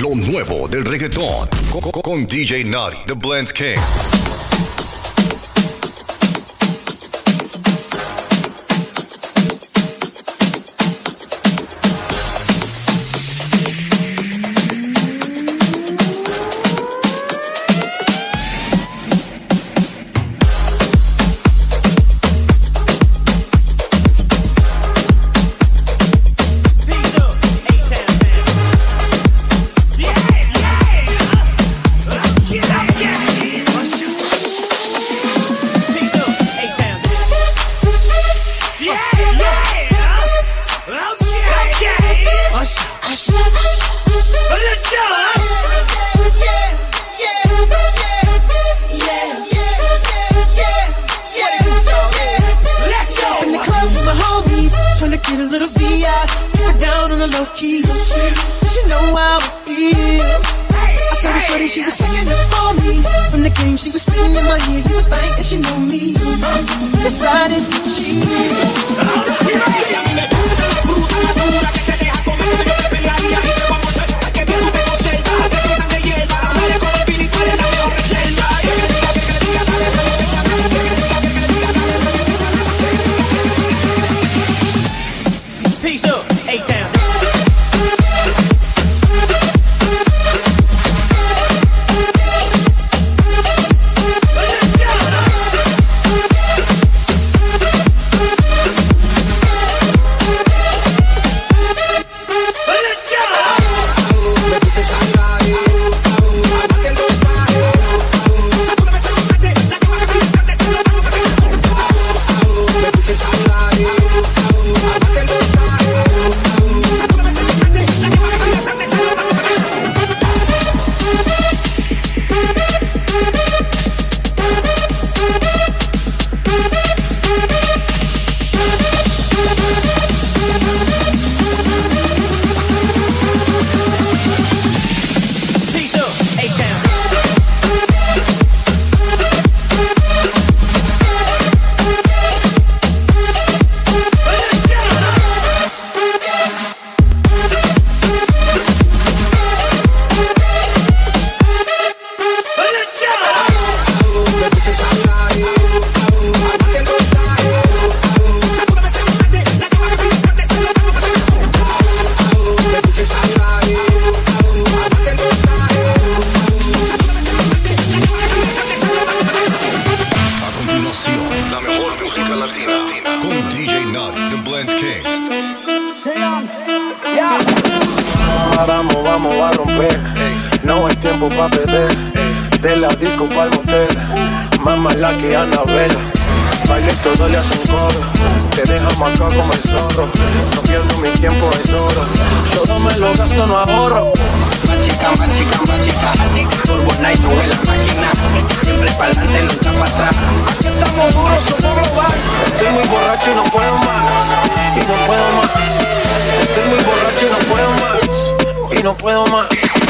Lo nuevo del reggaetón. Con, DJ Naughty, The Blends King. Tiempo para perder. De la disco pa'l motel. Más mala que Anabel. Baile todo le hacen coro. Te deja marcado como el zorro. No pierdo mi tiempo, es oro. Todo me lo gasto, no ahorro. Machica, machica, machica. Turbo Night sube la máquina. Siempre para adelante, nunca para atrás. Aquí estamos duros, somos global. Estoy muy borracho y no puedo más. Y no puedo más. Estoy muy borracho y no puedo más. Y no puedo más.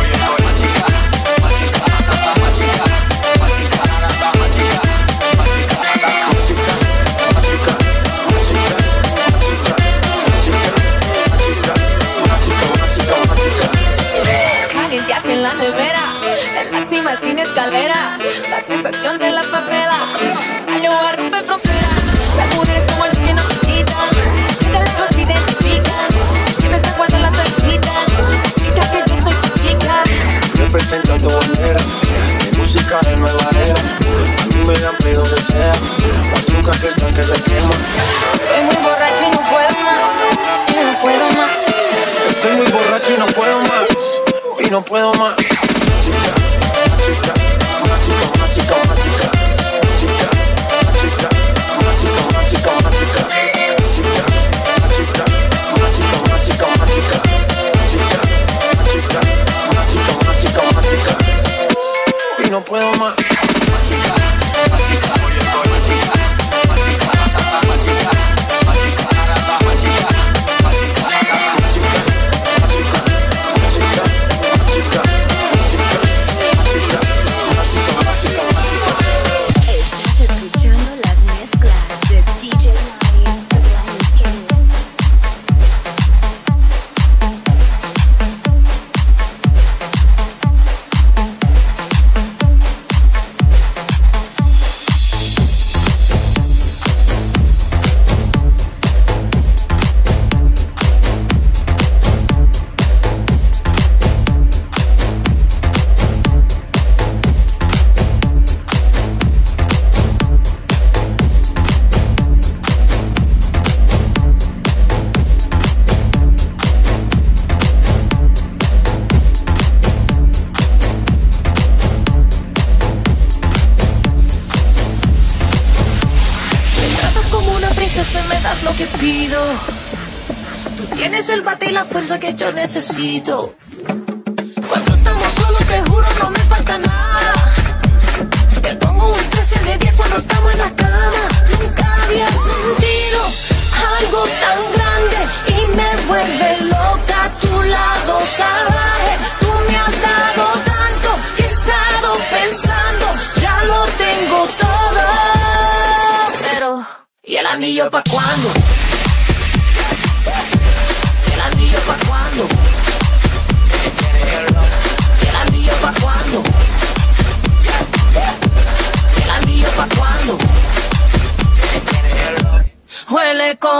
escalera, la sensación de la favela salió a romper fronteras. Las mujeres como el que no se quitan, de lejos se identifican, siempre están cuando las solicitan. Grita que yo soy tu chica. representa tu bandera. Mi música es nueva era. A mí me dan play donde sea. Machuca que están que te quema. Estoy muy borracho y no puedo más, y no puedo más. Estoy muy borracho y no puedo más. Y no puedo más. Chica, chica, una chica, una chica, una chica. Chica, yo necesito.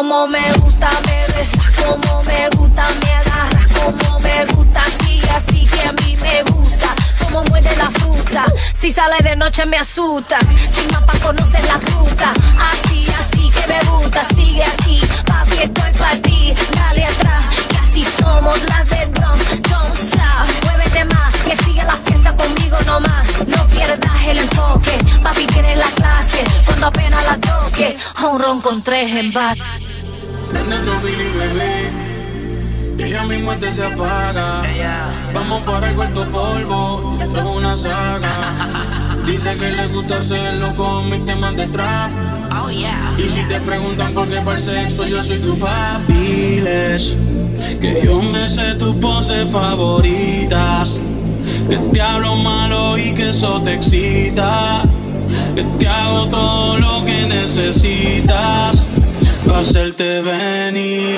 Como me gusta, me besas como me gusta, me agarras como me gusta, así, así que a mí me gusta, como muerde la fruta, si sale de noche me asusta, sin mapa conoces la ruta, así, así que me gusta, sigue aquí, papi estoy para ti, dale atrás, y así somos las de drum, don't stop, muévete más, que siga la fiesta conmigo nomás, no pierdas el enfoque, papi tienes la clase, cuando apenas la toque, un ron con tres en bat. Prende tu Billy, bebé. Ella mi muerte se apaga. Vamos para el cuarto polvo. Esto es una saga. Dice que le gusta hacerlo con mis temas de trap. Y si te preguntan por qué para el sexo, yo soy tu. Diles que yo me sé tus poses favoritas. Que te hablo malo y que eso te excita. Que te hago todo lo que necesitas. Hacerte venir.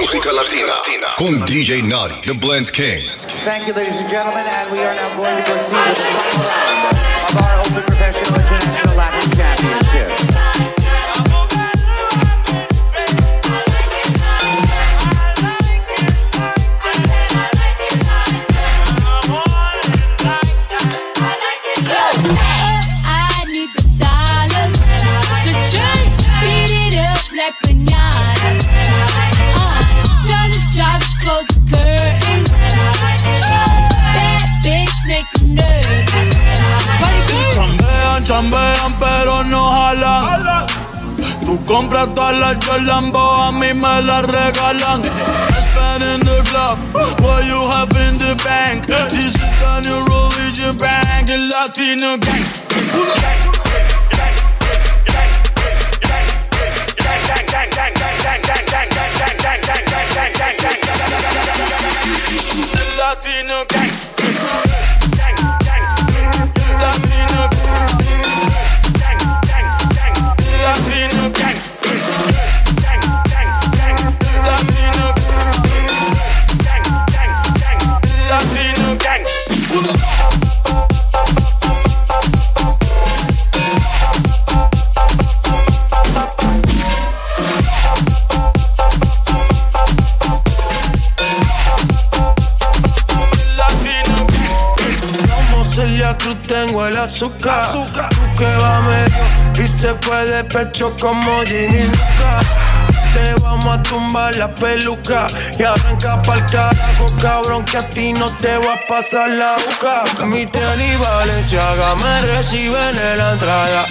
Música latina con DJ Naughty, The Blends King. Thank you, ladies and gentlemen, and we are now going to proceed with the second round Tú compras todas las a mí me las regalan. Spend in the club, what you have in the bank. This is the new religion bank, the Latino gang. Latino. Gang, pecho como Ginny Luca. Te vamos a tumbar la peluca y arranca pa'l carajo, cabrón, que a ti no te va a pasar la boca. Mi tenis Valenciaga me reciben en la entrada.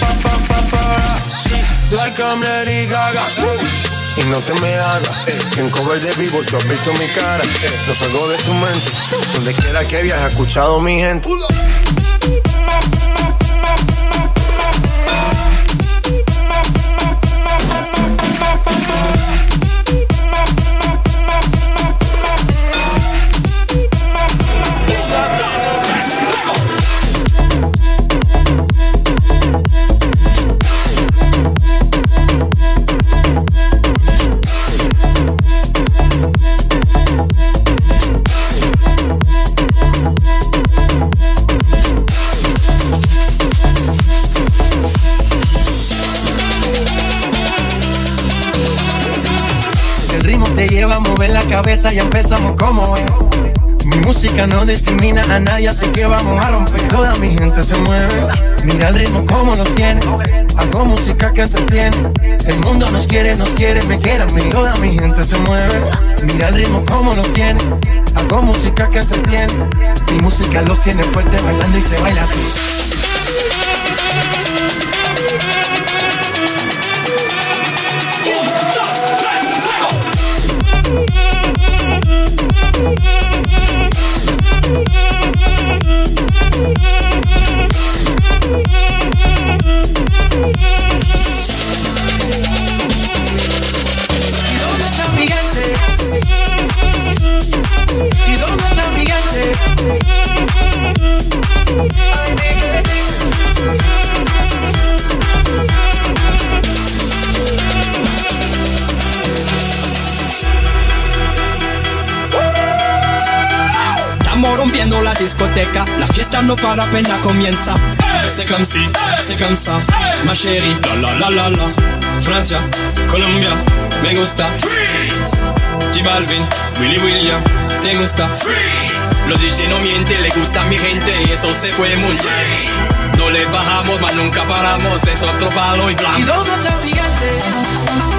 Pa, pa, pa, para, sí, like I'm Lady Gaga. Y no te me hagas, eh, en cover de vivo tú has visto mi cara, eh, no salgo de tu mente, donde quiera que viajes, escuchado mi gente. Y empezamos como es. Mi música no discrimina a nadie, así que vamos a romper. Toda mi gente se mueve, mira el ritmo como lo tiene. Hago música que entretiene. El mundo nos quiere, nos quiere, me quiere a mí. Toda mi gente se mueve, mira el ritmo como lo tiene. Hago música que entretiene. Mi música los tiene fuerte bailando y se baila así. La fiesta no para apenas comienza. C'est comme si, c'est comme ça, ma chérie. La la la la la. Francia, Colombia, me gusta. Freeze. J Balvin, Willy William, te gusta. Freeze. Los DJ no mienten, le gusta a mi gente y eso se fue muy bien. No le bajamos, mas nunca paramos, es otro palo y blanco. ¿Y dónde está el gigante?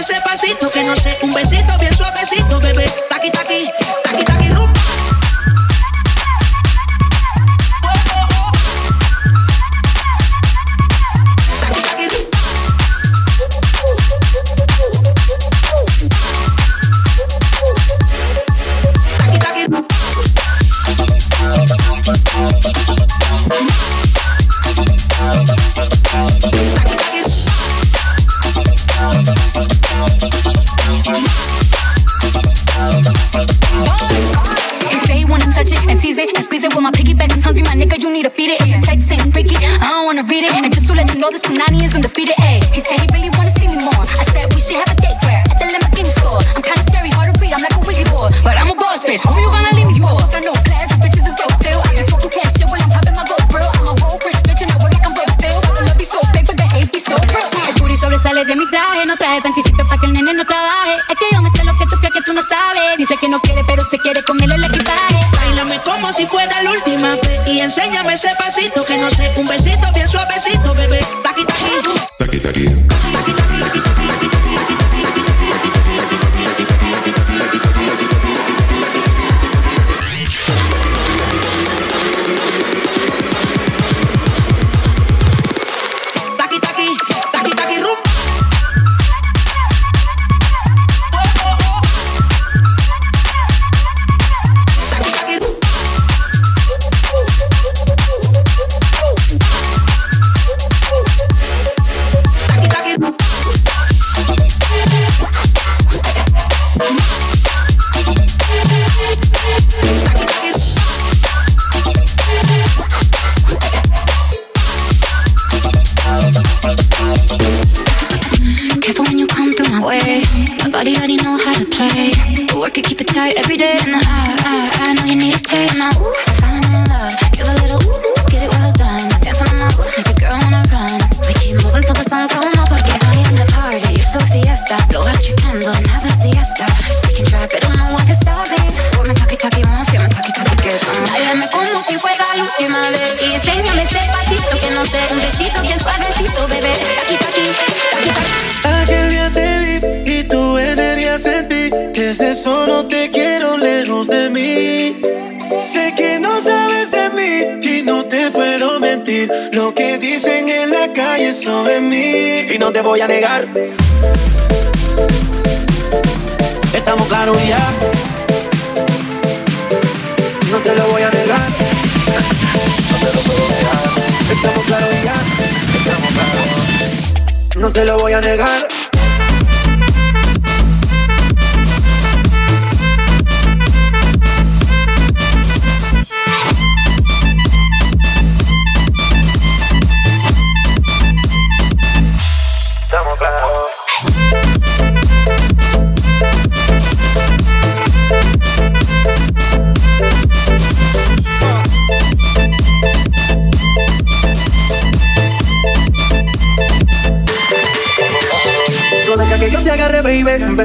Ese pasito que no sé, un besito bien suavecito,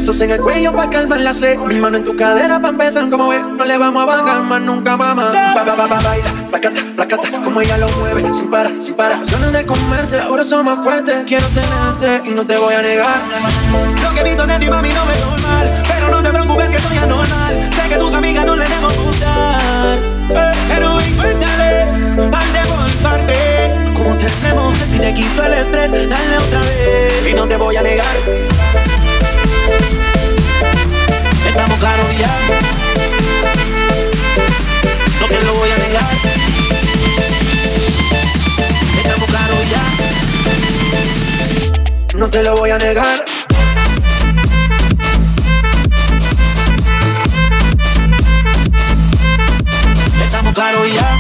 Besos en el cuello pa' calmar la sed. Mi mano en tu cadera pa' empezar como es. No le vamos a bajar más nunca, mamá. Ba, ba, ba, ba, baila, placata, placata, como ella lo mueve. Sin parar, sin parar. Ganas de comerte, ahora son más fuertes. Quiero tenerte y no te voy a negar. Lo que he visto de ti, mami, no me normal. Pero no te preocupes que soy anormal. Sé que tus amigas no le debo gustar. Eh, Pero parte por parte. Como tenemos si te quito el estrés, dale otra vez. Y no te voy a negar. Estamos claros ya. No te lo voy a negar. Estamos claros ya. No te lo voy a negar. Estamos claros ya.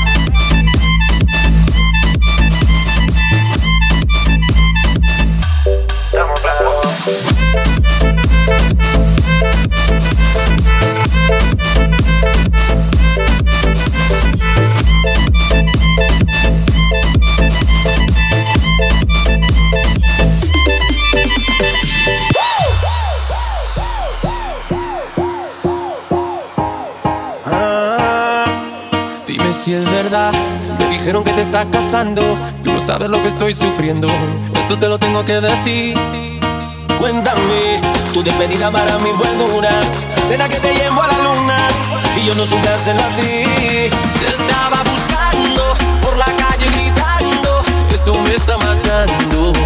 Dijeron que te estás casando. Tú no sabes lo que estoy sufriendo. Esto te lo tengo que decir. Cuéntame, tu despedida para mí fue dura. Cena que te llevo a la luna y yo no supe hacerla así. Te estaba buscando por la calle gritando. Esto me está matando.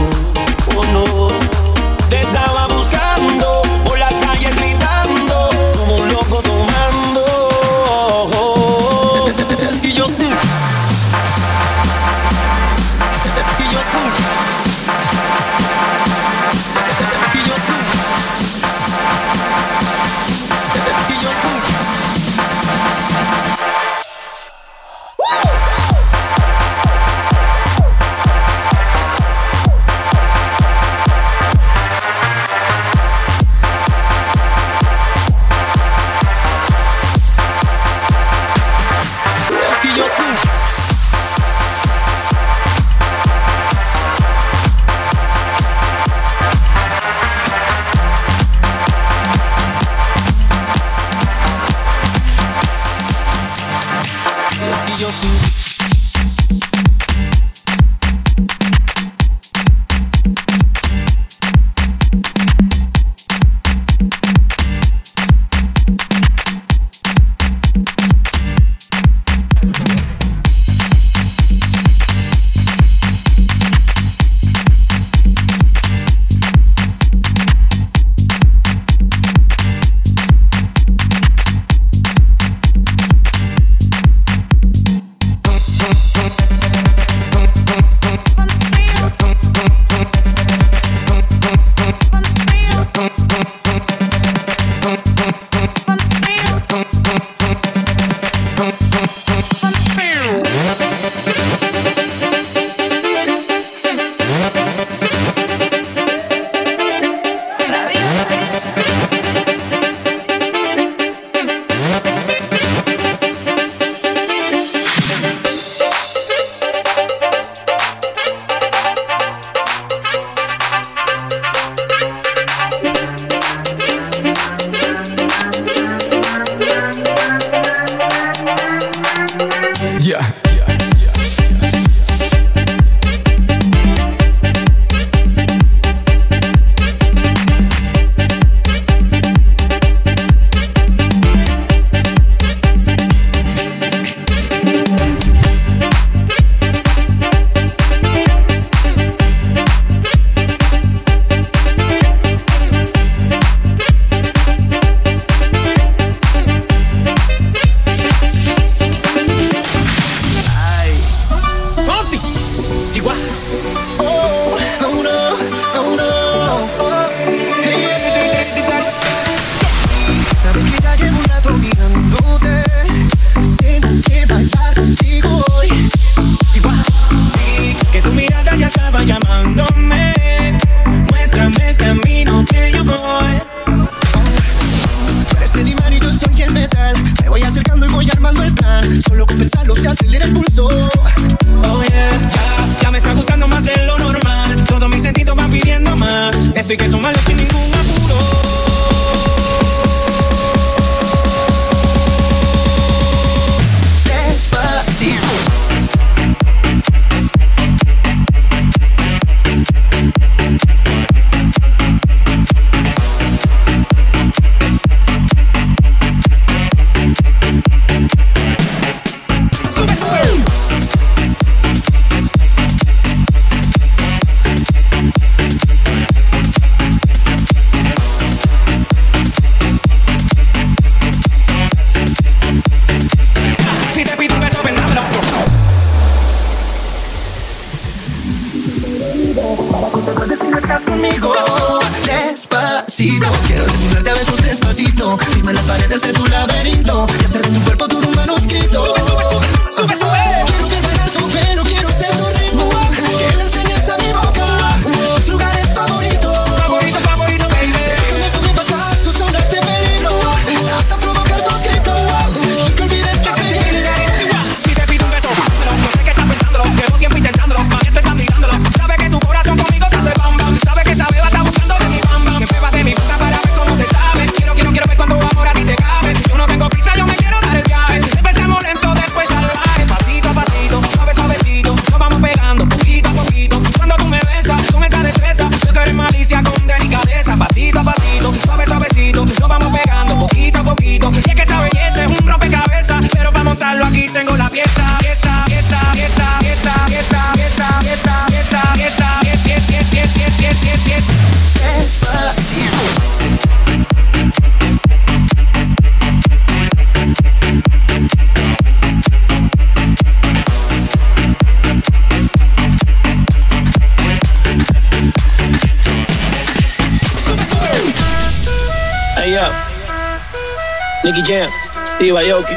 Nicky Jam, Steve Aoki.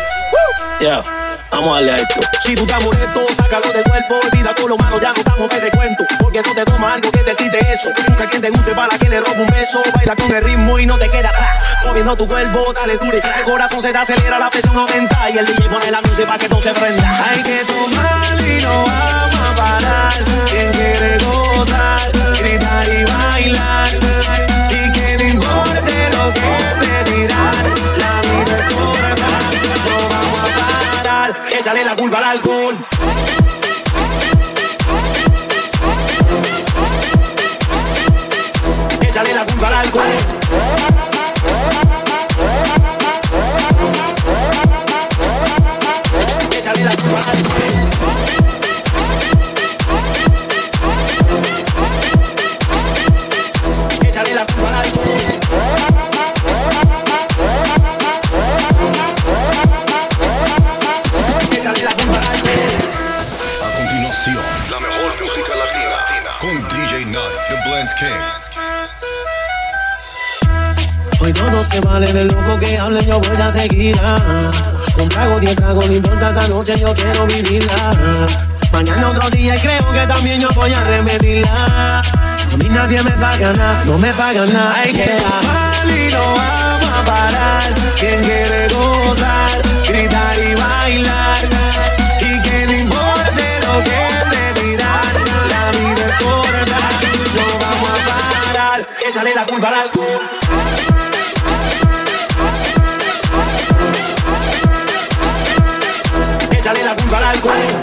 Yeah, vamos a darle a esto. Si tú estás molesto, sácalo del cuerpo, olvida todo lo malo, ya no estamos en ese cuento. Porque no te toma algo que te quite eso. Busca quien te guste para que le robe un beso. Baila con el ritmo y no te queda atrás. Moviendo tu cuerpo, dale dure. El corazón se te acelera, la presión aumenta. Y el DJ pone la música para que todo se prenda. Hay que tomar y no vamos a parar. Quien quiere gozar, gritar y bailar. Y que no importe lo que te dirán. Échale la culpa al alcohol. Se vale de loco que hable, yo voy a seguir. ah. Con trago, diez tragos, no importa esta noche, yo quiero vivirla. Mañana otro día y creo que también yo voy a remedirla. A mí nadie me paga nada, no me paga nada. Hay que y no vamos a parar. Quien quiere gozar, gritar y bailar. Y que no importe lo que te dirán. La vida es corta, no vamos a parar. Échale la culpa al alcohol. go.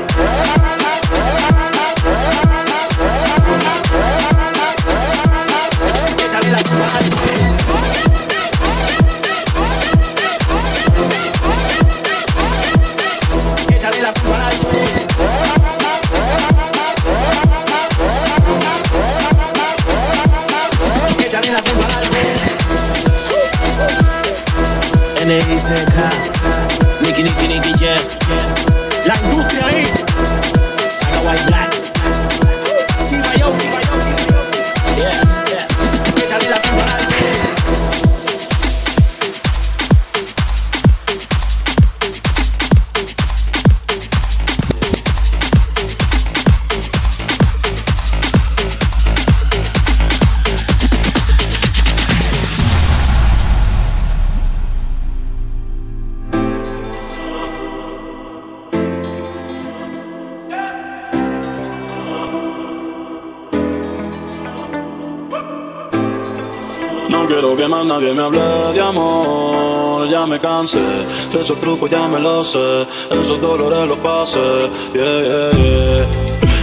De esos trucos ya me lo sé, esos dolores los pasé.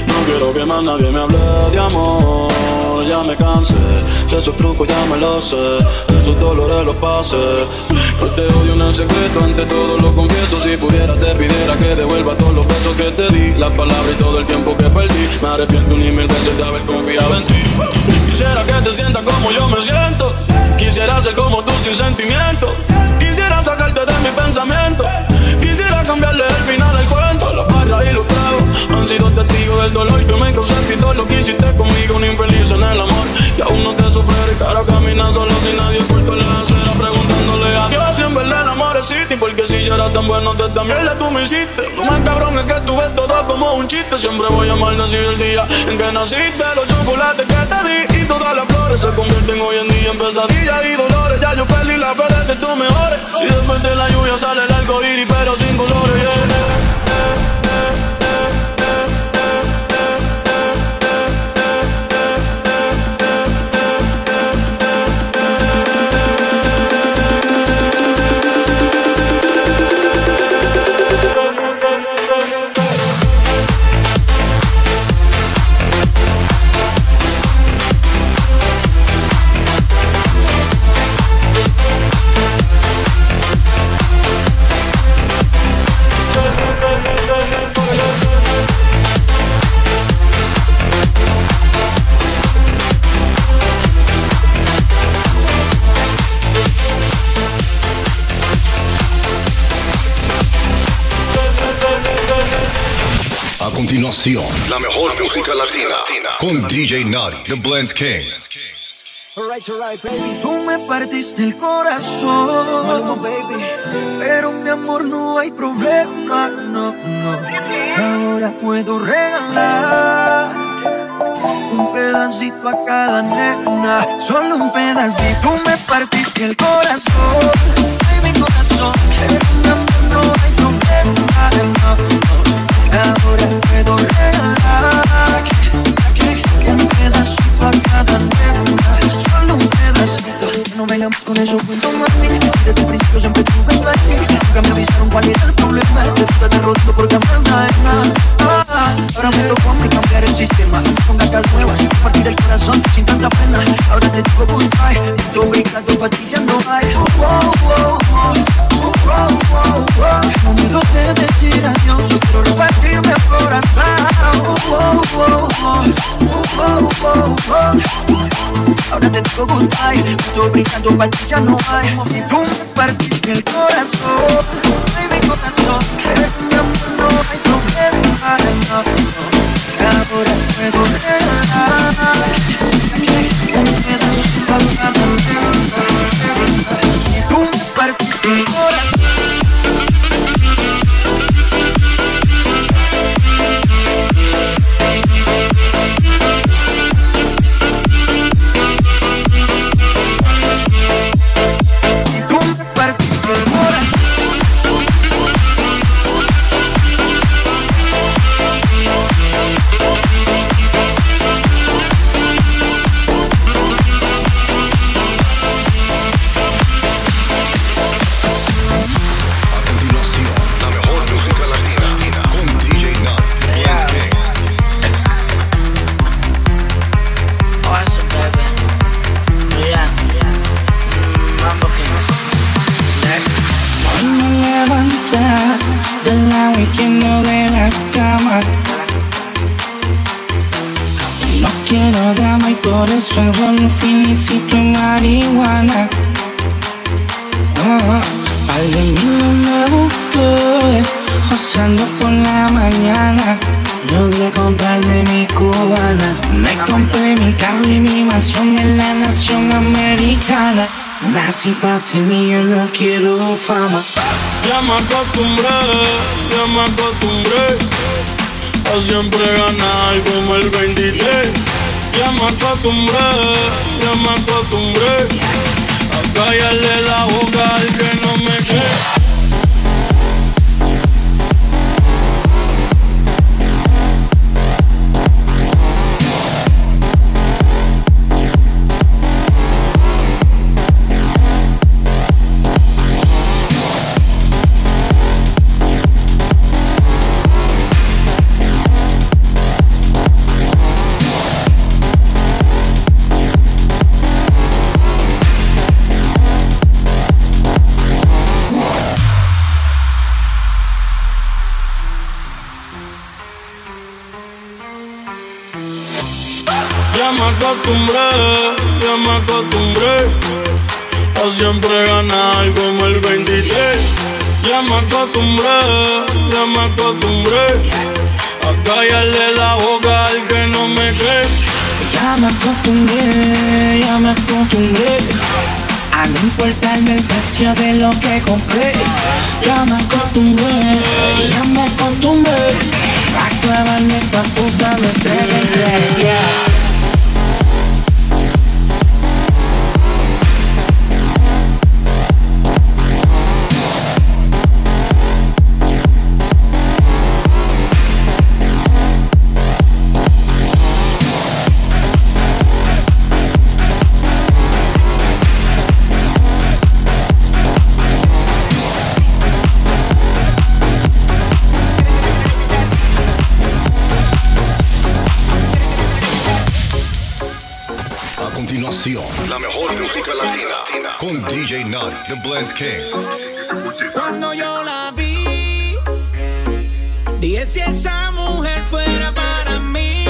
No quiero que más nadie me hable de amor, ya me cansé. De esos trucos ya me lo sé, esos dolores los pasé. No te odio en secreto, ante todo lo confieso. Si pudiera te pidiera que devuelva todos los besos que te di, las palabras y todo el tiempo que perdí. Me arrepiento ni mil veces de haber confiado en ti. Quisiera que te sientas como yo me siento. Quisiera ser como tú sin sentimiento. Sacarte de mi pensamiento. Quisiera cambiarle el final al cuento. Las barras y los han sido testigos del dolor que me causé y todo lo que hiciste conmigo. Un infeliz en el amor. Y aún no te sufre y cara camina solo sin nadie puesto en la acera preguntándole a Dios si en el amor existe. Porque si yo era tan bueno, te también le tú me hiciste. Lo más cabrón es que tú ves todo como un chiste. Siempre voy a maldecir el día en que naciste. Los chocolates que te di y todas las flores se convierten hoy en día en pesadillas y dolores. Ya yo perdí la fe de tus mejores. Si después de la lluvia sale el arco iris, pero sin colores. yeah. La mejor música latina con DJ Naughty, The Blends King. Tú me partiste el corazón, baby. Pero mi amor no hay problema, no, no. Ahora puedo regalar un pedacito a cada nena, solo un pedacito. Tú me partiste el corazón, mi corazón. Pero mi amor no hay problema, no, no. Ahora Vengamos con esos cuentos mami. Desde el principio siempre tuve en ti. Nunca me avisaron cuál era el problema. Te tuve derrotado porque más nada. Ah, ahora me tocó a mí cambiar el sistema. Con gatas nuevas, partir el corazón sin tanta pena. Ahora te digo goodbye. Tu ubicado para ti ya no hay. Uh, oh, oh, oh. Uh. No me lo de decir adiós. Yo quiero repartirme el corazón. Uh, Ahora te digo goodbye. Estoy brincando pa' ti ya no hay. Y tú me partiste el corazón. No hay. Ahora Mil me busqué, joseando por la mañana. Logré comprarme mi cubana. Me compré mi carro y mi mansión en la nación americana. Nací para ser mío, no quiero fama. Ya me acostumbré, ya me acostumbré a siempre ganar como el 23. Ya me acostumbré, ya me acostumbré a callarle la boca al que no siempre ganar como el 23. Ya me acostumbré, ya me acostumbré a callarle la boca al que no me cree. Ya me acostumbré, ya me acostumbré a no importarme el precio de lo que compré. Ya me acostumbré, ya me acostumbré a clavarme esta puta de. música latina con DJ Nut, The Blends King. Cuando yo la vi, dije si esa mujer fuera para mí.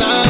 pasar.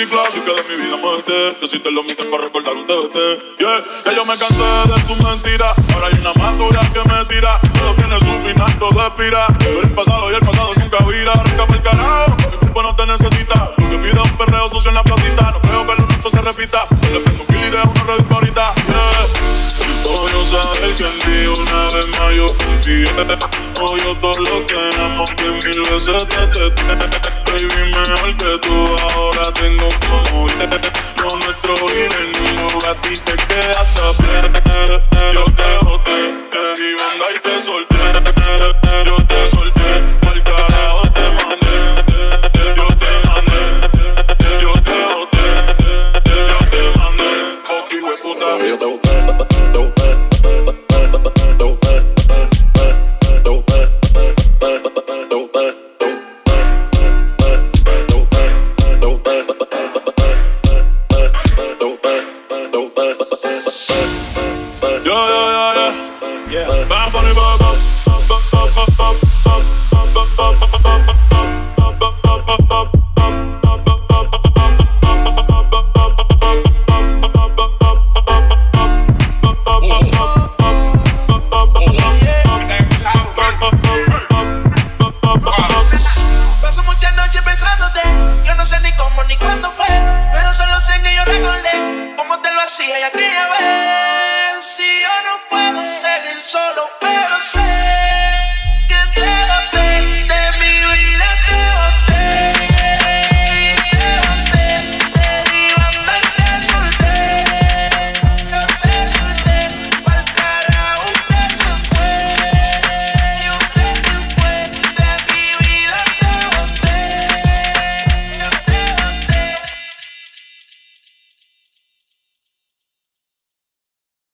Así que de mi vida muerte, que si te lo mientes para recordar un TBT. Yeah, ya yo me cansé de tu mentira, ahora hay una madura que me tira. Todo tiene su final, todo expira. Pero el pasado y el pasado nunca vira. Arranca el carajo, mi cuerpo no te necesita. Lo que pide un perreo sucio en la placita. No creo que lo nuestro se repita. Le prendo un y dejo una red favorita. Yeah. Hoy yo sabes que en ti una vez más yo confié. Yo todo lo que amo que mil veces te te Baby,